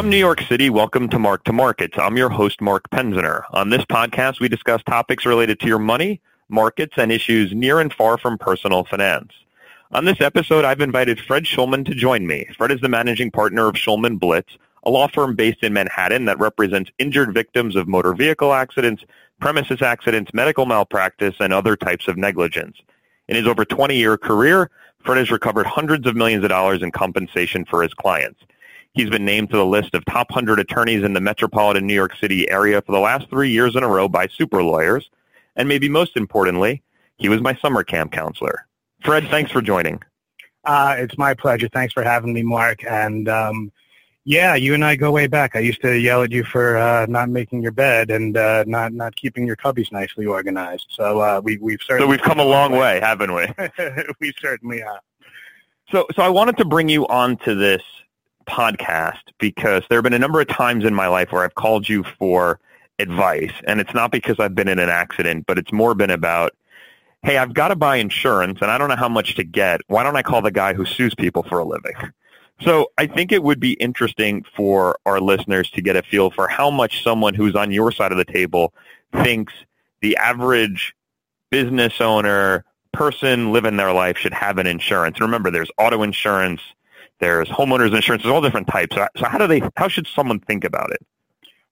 From New York City, welcome to Mark to Markets. I'm your host, Mark Penziner. On this podcast, we discuss topics related to your money, markets, and issues near and far from personal finance. On this episode, I've invited Fred Schulman to join me. Fred is the managing partner of Schulman Blitz, a law firm based in Manhattan that represents injured victims of motor vehicle accidents, premises accidents, medical malpractice, and other types of negligence. In his over 20-year career, Fred has recovered hundreds of millions of dollars in compensation for his clients. He's been named to the list of top 100 attorneys in the metropolitan New York City area for the last three years in a row by super lawyers. And maybe most importantly, he was my summer camp counselor. Fred, thanks for joining. Uh, it's my pleasure. Thanks for having me, Mark. And um, yeah, you and I go way back. I used to yell at you for uh, not making your bed and uh, not not keeping your cubbies nicely organized. So uh, we we've certainly so we've come a long way, haven't we? we certainly have. So so I wanted to bring you on to this podcast because there have been a number of times in my life where I've called you for advice. And it's not because I've been in an accident, but it's more been about, hey, I've got to buy insurance and I don't know how much to get. Why don't I call the guy who sues people for a living? So I think it would be interesting for our listeners to get a feel for how much someone who's on your side of the table thinks the average business owner, person living their life should have an insurance. Remember, there's auto insurance, there's homeowners insurance. There's all different types. So how do they? How should someone think about it?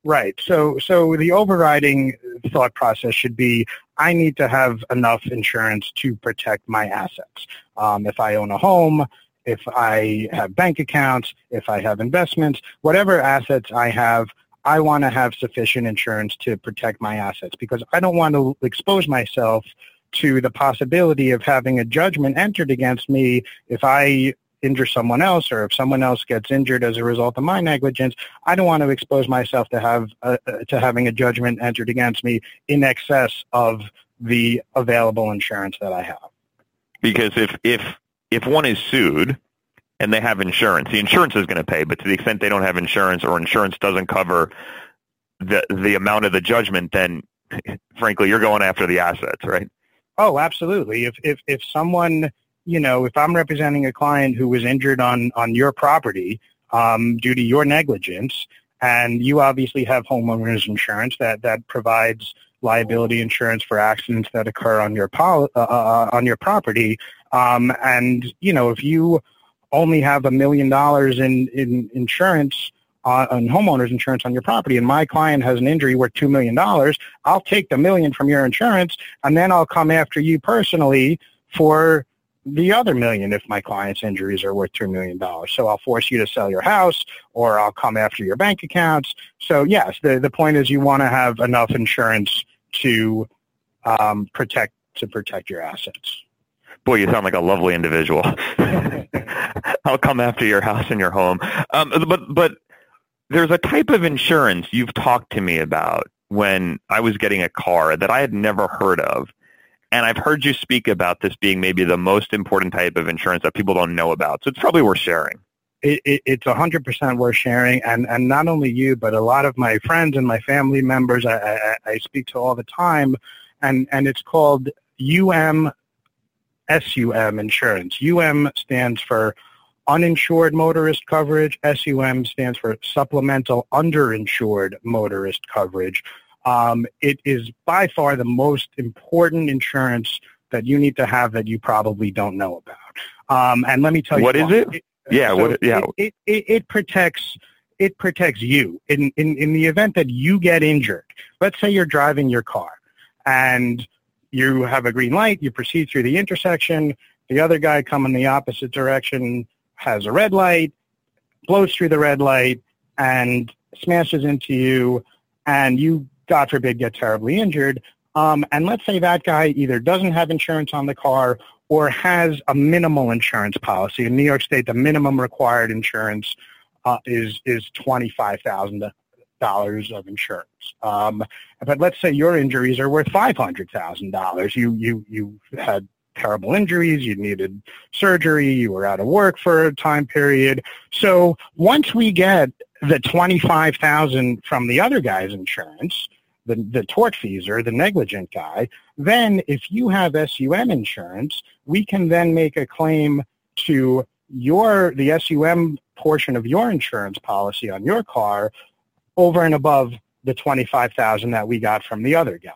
Right. So so the overriding thought process should be I need to have enough insurance to protect my assets. Um, if I own a home, if I have bank accounts, if I have investments, whatever assets I have, I want to have sufficient insurance to protect my assets because I don't want to expose myself to the possibility of having a judgment entered against me if I injure someone else or if someone else gets injured as a result of my negligence, I don't want to expose myself to have uh, to having a judgment entered against me in excess of the available insurance that I have. Because if if if one is sued and they have insurance, the insurance is going to pay, but to the extent they don't have insurance or insurance doesn't cover the the amount of the judgment, then frankly, you're going after the assets, right? Oh, absolutely. If if if someone you know, if I'm representing a client who was injured on, on your property um, due to your negligence, and you obviously have homeowners insurance that, that provides liability insurance for accidents that occur on your pol- uh, uh, on your property, um, and you know, if you only have a million dollars in, in insurance on, on homeowners insurance on your property and my client has an injury worth $2 million, I'll take the million from your insurance and then I'll come after you personally for the other million if my client's injuries are worth $2 million. So I'll force you to sell your house or I'll come after your bank accounts. So yes, the, the point is you want to have enough insurance to um, protect to protect your assets. Boy, you sound like a lovely individual. I'll come after your house and your home. Um, but but there's a type of insurance you've talked to me about when I was getting a car that I had never heard of and I've heard you speak about this being maybe the most important type of insurance that people don't know about. So it's probably worth sharing. It, it, it's 100% worth sharing. And, and not only you, but a lot of my friends and my family members I, I, I speak to all the time. And, and it's called UM SUM insurance. UM stands for uninsured motorist coverage. SUM stands for supplemental underinsured motorist coverage. Um, it is by far the most important insurance that you need to have that you probably don't know about. Um, and let me tell you, what is it? it yeah, so what? Yeah, it, it, it protects it protects you in, in in the event that you get injured. Let's say you're driving your car and you have a green light. You proceed through the intersection. The other guy coming the opposite direction has a red light, blows through the red light, and smashes into you, and you God forbid, get terribly injured. Um, and let's say that guy either doesn't have insurance on the car or has a minimal insurance policy. In New York State, the minimum required insurance uh, is is twenty five thousand dollars of insurance. Um, but let's say your injuries are worth five hundred thousand dollars. You you you had terrible injuries, you needed surgery, you were out of work for a time period. So once we get the twenty five thousand from the other guy's insurance, the, the tortfeasor, the negligent guy, then if you have SUM insurance, we can then make a claim to your the SUM portion of your insurance policy on your car over and above the 25,000 that we got from the other guy.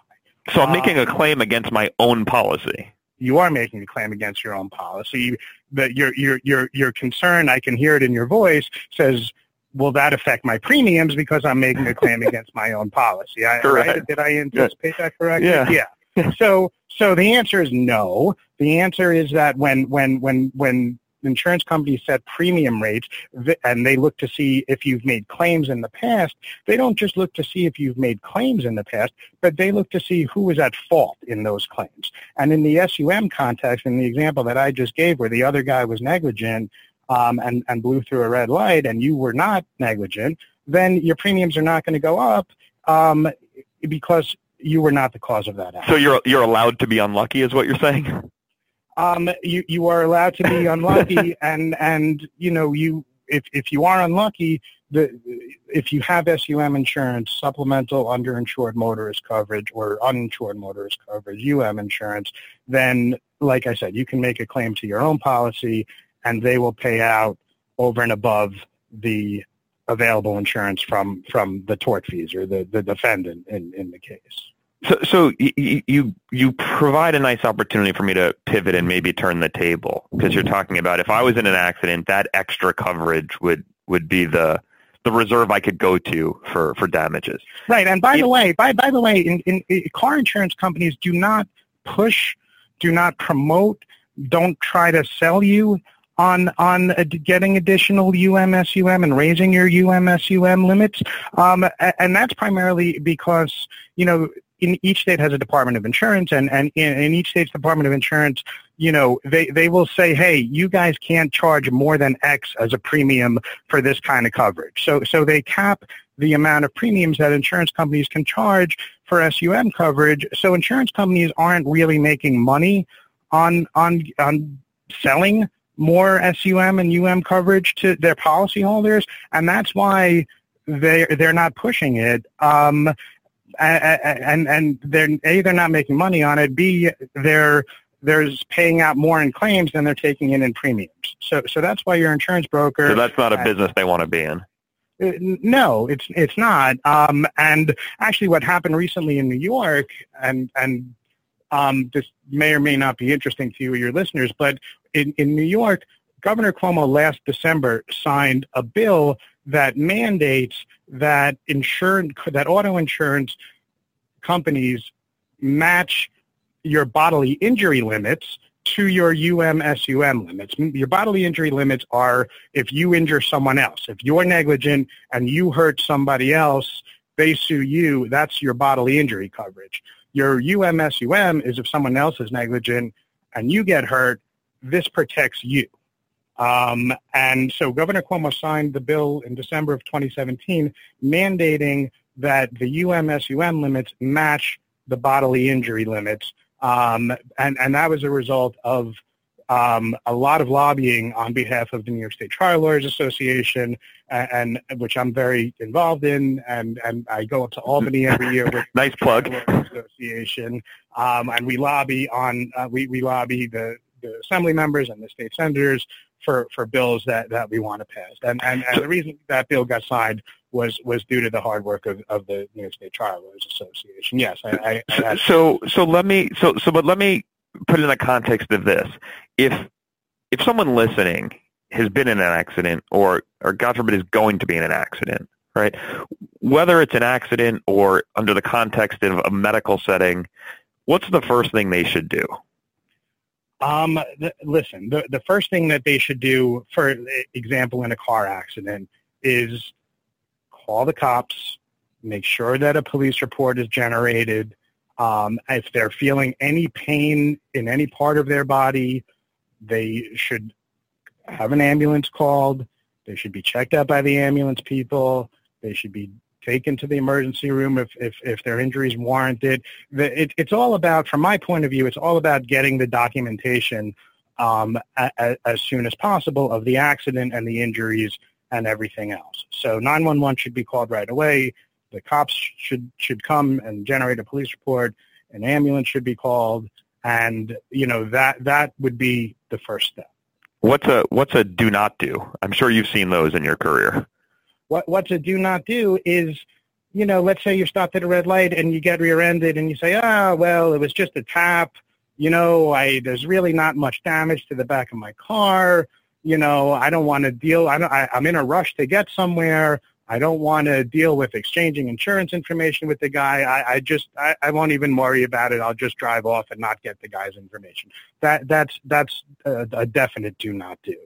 So I'm uh, making a claim against my own policy. You are making a claim against your own policy. That your your your your concern, I can hear it in your voice, says, "Will that affect my premiums because I'm making a claim against my own policy?" I, Correct. Right? Did I anticipate that correctly? Yeah. Yeah. so so the answer is no. The answer is that when when when when insurance companies set premium rates and they look to see if you've made claims in the past, they don't just look to see if you've made claims in the past, but they look to see who was at fault in those claims. And in the SUM context, in the example that I just gave where the other guy was negligent um, and, and blew through a red light and you were not negligent, then your premiums are not going to go up um, because you were not the cause of that. Accident. So you're you're allowed to be unlucky, is what you're saying? um, you you are allowed to be unlucky, and and you know you if if you are unlucky, the if you have SUM insurance, supplemental underinsured motorist coverage or uninsured motorist coverage, UM insurance, then like I said, you can make a claim to your own policy, and they will pay out over and above the available insurance from from the tortfeasor, the the defendant in in the case. So, so you you provide a nice opportunity for me to pivot and maybe turn the table because you're talking about if I was in an accident, that extra coverage would would be the the reserve I could go to for for damages. Right. And by the way, by by the way, in, in, in car insurance companies do not push, do not promote, don't try to sell you on on getting additional UMSUM and raising your UMSUM limits, um, and that's primarily because you know in each state has a Department of Insurance, and, and in, in each state's Department of Insurance, you know, they, they will say, hey, you guys can't charge more than X as a premium for this kind of coverage. So, so they cap the amount of premiums that insurance companies can charge for SUM coverage. So insurance companies aren't really making money on, on, on selling more SUM and UM coverage to their policyholders, and that's why they they're not pushing it. Um, and and they're a they're not making money on it. B they're there's paying out more in claims than they're taking in in premiums. So so that's why your insurance broker. So that's not a business they want to be in. Uh, no, it's it's not. Um, and actually, what happened recently in New York, and and um, this may or may not be interesting to you or your listeners, but in, in New York, Governor Cuomo last December signed a bill that mandates that insurance that auto insurance companies match your bodily injury limits to your UMSUM limits. Your bodily injury limits are if you injure someone else. If you're negligent and you hurt somebody else, they sue you, that's your bodily injury coverage. Your UMSUM is if someone else is negligent and you get hurt, this protects you. Um, and so Governor Cuomo signed the bill in December of 2017 mandating that the UMSUM limits match the bodily injury limits. Um, and, and that was a result of um, a lot of lobbying on behalf of the New York State Trial Lawyers Association, and, and, which I'm very involved in, and, and I go up to Albany every year with nice plug Association, um, and we lobby on uh, we we lobby the the assembly members and the state senators for, for bills that, that we want to pass. And, and, and the reason that bill got signed was, was due to the hard work of, of the New York State Trial Lawyers Association. Yes. I, I, I so, so let me, so, so, but let me put it in the context of this. If, if someone listening has been in an accident or, or God forbid is going to be in an accident, right? Whether it's an accident or under the context of a medical setting, what's the first thing they should do? Um, th- listen, the, the first thing that they should do, for example, in a car accident, is call the cops, make sure that a police report is generated. Um, if they're feeling any pain in any part of their body, they should have an ambulance called. They should be checked out by the ambulance people. They should be taken to the emergency room if, if, if their injuries warranted. The, it, it's all about, from my point of view, it's all about getting the documentation um, a, a, as soon as possible of the accident and the injuries and everything else. So 911 should be called right away. The cops should should come and generate a police report. An ambulance should be called, and you know that that would be the first step. What's a what's a do not do? I'm sure you've seen those in your career. What what's a do not do is, you know, let's say you're stopped at a red light and you get rear-ended and you say, ah, well, it was just a tap. You know, I there's really not much damage to the back of my car. You know, I don't want to deal. I, I I'm in a rush to get somewhere. I don't want to deal with exchanging insurance information with the guy. I, I just I, I won't even worry about it. I'll just drive off and not get the guy's information. That that's that's a, a definite do not do.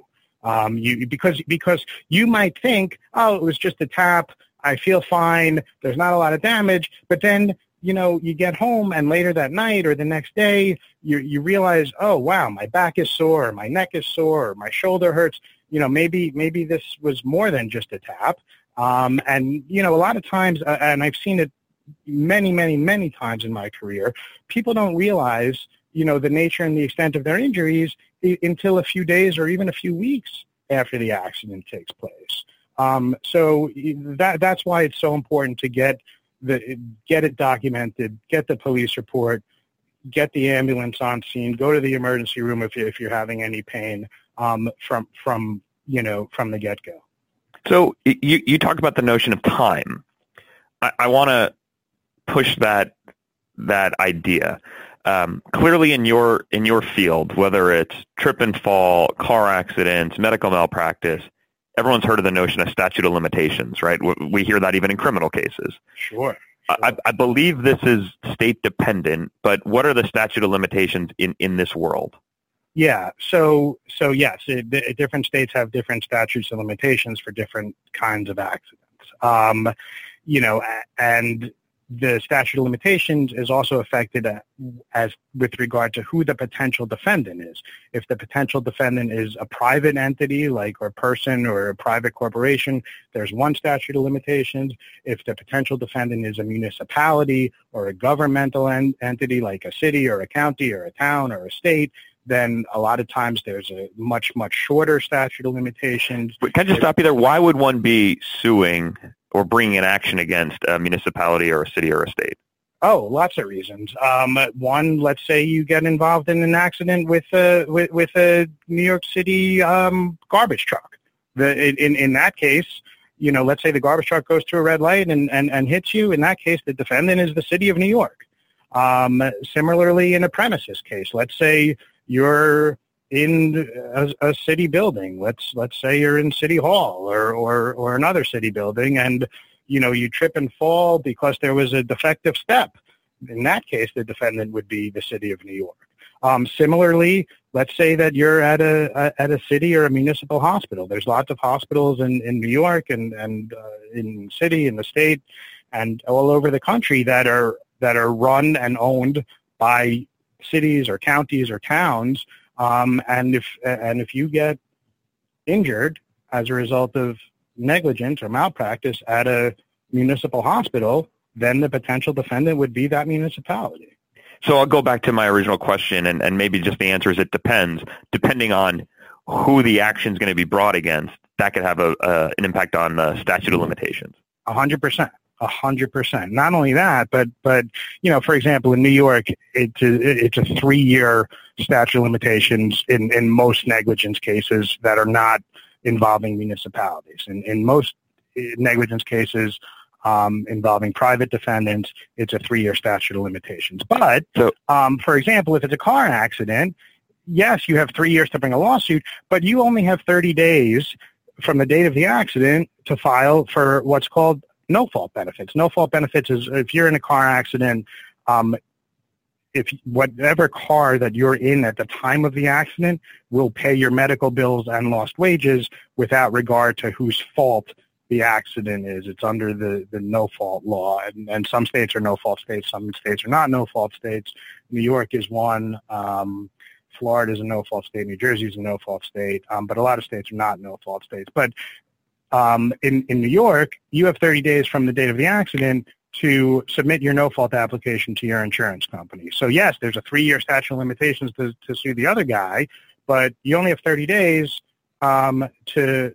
Um, you because because you might think, oh, it was just a tap. I feel fine. There's not a lot of damage. But then you know you get home and later that night or the next day you you realize, oh wow, my back is sore, my neck is sore, my shoulder hurts. You know maybe maybe this was more than just a tap. Um, and, you know, a lot of times, uh, and I've seen it many, many, many times in my career, people don't realize, you know, the nature and the extent of their injuries until a few days or even a few weeks after the accident takes place. Um, so that, that's why it's so important to get the, get it documented, get the police report, get the ambulance on scene, go to the emergency room if, you, if you're having any pain um, from, from, you know, from the get-go. So you you talked about the notion of time. I, I want to push that that idea. Um, clearly, in your in your field, whether it's trip and fall, car accidents, medical malpractice, everyone's heard of the notion of statute of limitations, right? We hear that even in criminal cases. Sure. sure. I, I believe this is state dependent, but what are the statute of limitations in, in this world? Yeah. So so yes, it, it, different states have different statutes and limitations for different kinds of accidents. Um, you know, and the statute of limitations is also affected as with regard to who the potential defendant is. If the potential defendant is a private entity, like or person or a private corporation, there's one statute of limitations. If the potential defendant is a municipality or a governmental en- entity, like a city or a county or a town or a state, then a lot of times there's a much, much shorter statute of limitations. But can I just stop you there? Why would one be suing or bringing an action against a municipality or a city or a state? Oh, lots of reasons. Um, one, let's say you get involved in an accident with a with, with a New York City um, garbage truck. The, in in that case, you know, let's say the garbage truck goes to a red light and, and, and hits you. In that case, the defendant is the city of New York. Um, similarly, in a premises case, let's say you're in a, a, city building. Let's let's say you're in City Hall or, or or another city building, and you know you trip and fall because there was a defective step. In that case, the defendant would be the city of New York. Um, similarly, let's say that you're at a, a, at a city or a municipal hospital. There's lots of hospitals in, in New York and and uh, in city in the state and all over the country that are that are run and owned by cities or counties or towns. Um, and if and if you get injured as a result of negligence or malpractice at a municipal hospital, then the potential defendant would be that municipality. So I'll go back to my original question, and, and maybe just the answer is it depends. Depending on who the action is going to be brought against, that could have a, uh, an impact on the statute of limitations. A hundred percent a hundred percent. Not only that, but but you know, for example, in New York, it's a, it's a three year statute of limitations in in most negligence cases that are not involving municipalities. In in most negligence cases um, involving private defendants, it's a three year statute of limitations. But so, um, for example, if it's a car accident, yes, you have three years to bring a lawsuit, but you only have thirty days from the date of the accident to file for what's called no fault benefits. No fault benefits is if you're in a car accident, um, if whatever car that you're in at the time of the accident will pay your medical bills and lost wages without regard to whose fault the accident is. It's under the, the no fault law, and, and some states are no fault states, some states are not no fault states. New York is one. Um, Florida is a no fault state. New Jersey is a no fault state, um, but a lot of states are not no fault states. But um, in, in New York, you have 30 days from the date of the accident to submit your no-fault application to your insurance company. So yes, there's a three-year statute of limitations to, to sue the other guy, but you only have 30 days um, to,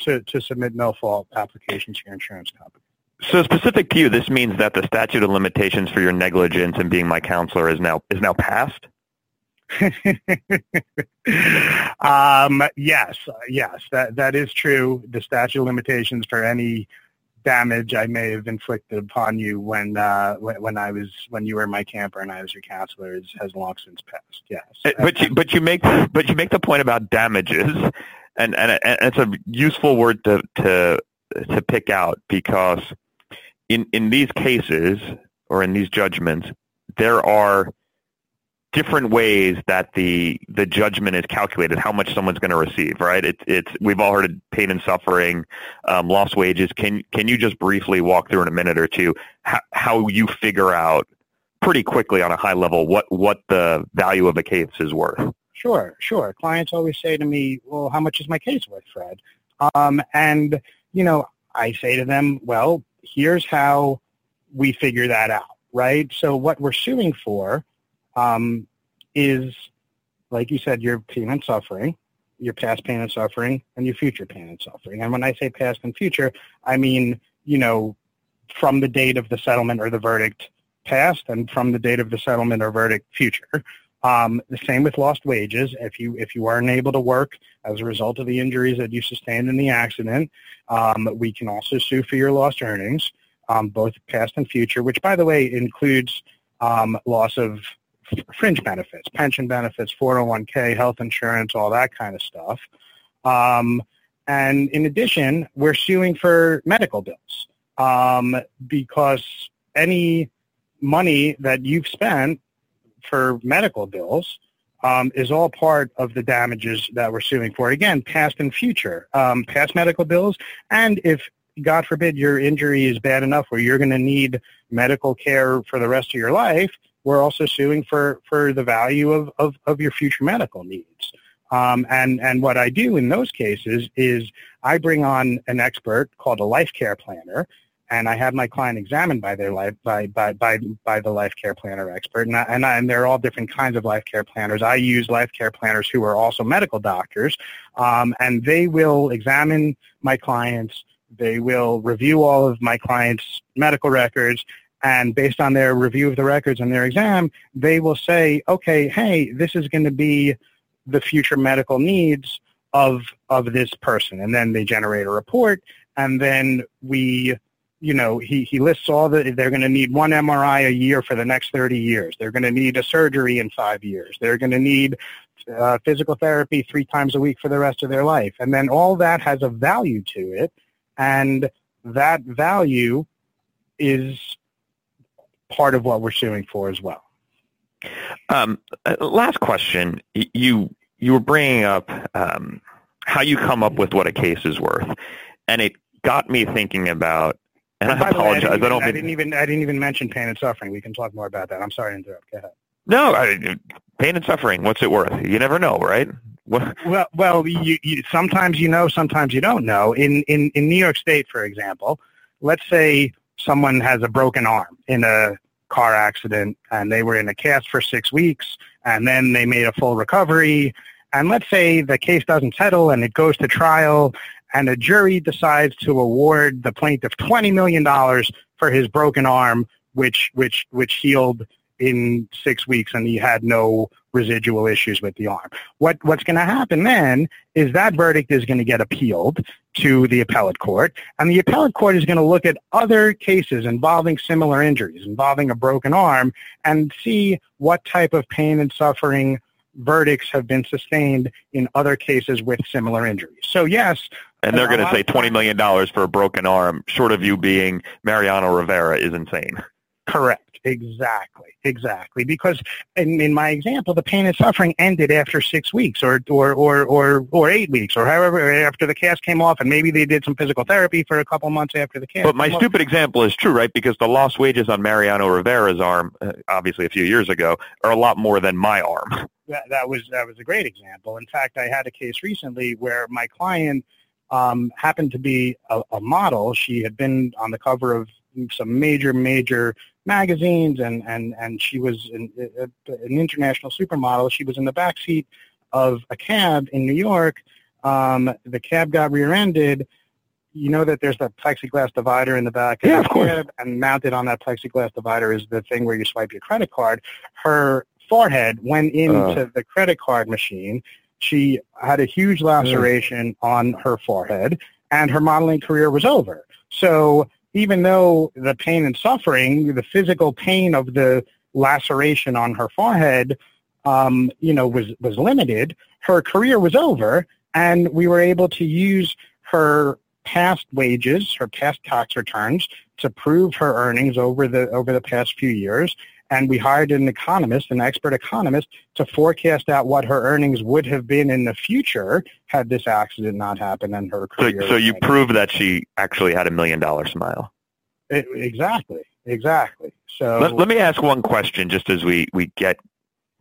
to, to submit no-fault application to your insurance company. So specific to you, this means that the statute of limitations for your negligence and being my counselor is now is now passed. um, yes, yes, that that is true. The statute of limitations for any damage I may have inflicted upon you when uh, when, I was when you were my camper and I was your counselor is, has long since passed. Yes, uh, but you, but you make but you make the point about damages, and and, and it's a useful word to to to pick out because in in these cases or in these judgments there are different ways that the the judgment is calculated, how much someone's going to receive, right? It's it's we've all heard of pain and suffering, um, lost wages. Can can you just briefly walk through in a minute or two how, how you figure out pretty quickly on a high level what what the value of a case is worth? Sure, sure. Clients always say to me, "Well, how much is my case worth, Fred?" Um, and you know, I say to them, "Well, here's how we figure that out." Right. So what we're suing for um, is, like you said, your pain and suffering, your past pain and suffering, and your future pain and suffering. And when I say past and future, I mean, you know, from the date of the settlement or the verdict past and from the date of the settlement or verdict future. Um, the same with lost wages. If you if you are unable to work as a result of the injuries that you sustained in the accident, um, we can also sue for your lost earnings, um, both past and future. Which, by the way, includes um, loss of fringe benefits, pension benefits, 401k, health insurance, all that kind of stuff. Um, and in addition, we're suing for medical bills um, because any money that you've spent for medical bills um, is all part of the damages that we're suing for. Again, past and future, um, past medical bills, and if God forbid your injury is bad enough where you're going to need medical care for the rest of your life, we're also suing for, for the value of, of, of your future medical needs. Um, and, and what I do in those cases is I bring on an expert called a life care planner, and I have my client examined by their life by by by, by the life care planner expert, and I, and, I, and there are all different kinds of life care planners. I use life care planners who are also medical doctors, um, and they will examine my clients. They will review all of my clients' medical records, and based on their review of the records and their exam, they will say, okay, hey, this is going to be the future medical needs of of this person. And then they generate a report, and then we, you know, he, he lists all the, they're going to need one MRI a year for the next 30 years. They're going to need a surgery in five years. They're going to need uh, physical therapy three times a week for the rest of their life. And then all that has a value to it, and that value is part of what we're suing for as well. Um, uh, last question. You you were bringing up um, how you come up with what a case is worth, and it got me thinking about. And, and I apologize. Way, I, didn't even, I, I didn't even I didn't even mention pain and suffering. We can talk more about that. I'm sorry to interrupt. Go ahead. No, I, pain and suffering. What's it worth? You never know, right? What? Well, well, you, you, sometimes you know, sometimes you don't know. In in in New York State, for example, let's say someone has a broken arm in a car accident and they were in a cast for six weeks and then they made a full recovery. And let's say the case doesn't settle and it goes to trial and a jury decides to award the plaintiff $20 million for his broken arm, which, which, which healed in six weeks and he had no residual issues with the arm. What, what's going to happen then is that verdict is going to get appealed to the appellate court, and the appellate court is going to look at other cases involving similar injuries, involving a broken arm, and see what type of pain and suffering verdicts have been sustained in other cases with similar injuries. So yes. And they're going to say $20 million for a broken arm, short of you being Mariano Rivera, is insane. Correct. Exactly, exactly. Because in, in my example, the pain and suffering ended after six weeks or, or, or, or, or eight weeks or however after the cast came off and maybe they did some physical therapy for a couple months after the cast. But my stupid off. example is true, right? Because the lost wages on Mariano Rivera's arm, uh, obviously a few years ago, are a lot more than my arm. That, that was that was a great example. In fact, I had a case recently where my client um, happened to be a, a model. She had been on the cover of some major, major magazines, and and and she was an, an international supermodel. She was in the back seat of a cab in New York. Um, the cab got rear-ended. You know that there's that plexiglass divider in the back of yeah, the of course. cab, and mounted on that plexiglass divider is the thing where you swipe your credit card. Her forehead went into uh. the credit card machine. She had a huge laceration uh. on her forehead, and her modeling career was over. So even though the pain and suffering, the physical pain of the laceration on her forehead, um, you know, was was limited, her career was over, and we were able to use her past wages, her past tax returns, to prove her earnings over the over the past few years. And we hired an economist, an expert economist, to forecast out what her earnings would have been in the future had this accident not happened and her career. So, so you proved that she actually had a million dollar smile. It, exactly, exactly. So let, let me ask one question, just as we we get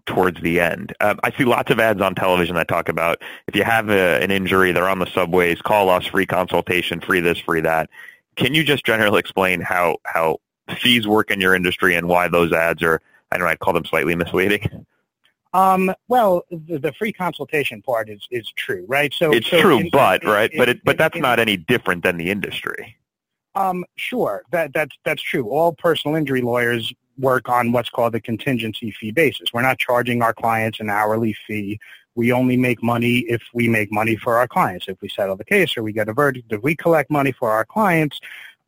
towards the end. Um, I see lots of ads on television that talk about if you have a, an injury, they're on the subways, call us, free consultation, free this, free that. Can you just generally explain how, how fees work in your industry and why those ads are, I don't know, I'd call them slightly misleading? Um, well, the, the, free consultation part is, is true, right? So it's so true, in, but in, right, in, but it, but that's not any different than the industry. Um, sure, that that's that's true. All personal injury lawyers work on what's called a contingency fee basis. We're not charging our clients an hourly fee. We only make money if we make money for our clients. If we settle the case or we get a verdict, if we collect money for our clients,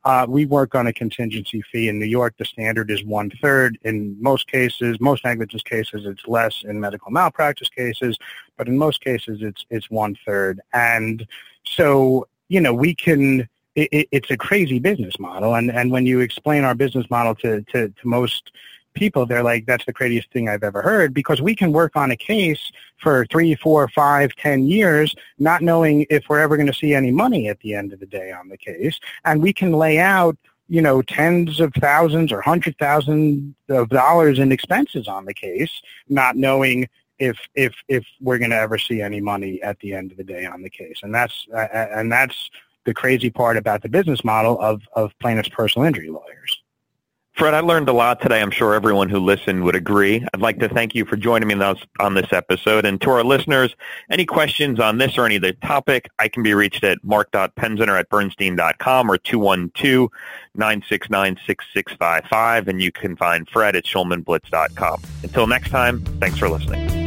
uh, we work on a contingency fee. In New York, the standard is one third. In most cases, most negligence cases, it's less. In medical malpractice cases, but in most cases, it's it's one third. And so, you know, we can it, it's a crazy business model. And, and when you explain our business model to, to, to most people, they're like, that's the craziest thing I've ever heard because we can work on a case for three, four, five, ten years, not knowing if we're ever going to see any money at the end of the day on the case. And we can lay out you know, tens of thousands or hundred thousands of dollars in expenses on the case, not knowing if if if we're going to ever see any money at the end of the day on the case. And that's uh, and that's the crazy part about the business model of, of plaintiffs' personal injury lawyers. Fred, I learned a lot today. I'm sure everyone who listened would agree. I'd like to thank you for joining me on this episode. And to our listeners, any questions on this or any other topic, I can be reached at mark.penziner at bernstein.com or 212-969-6655. And you can find Fred at schulmanblitz.com. Until next time, thanks for listening.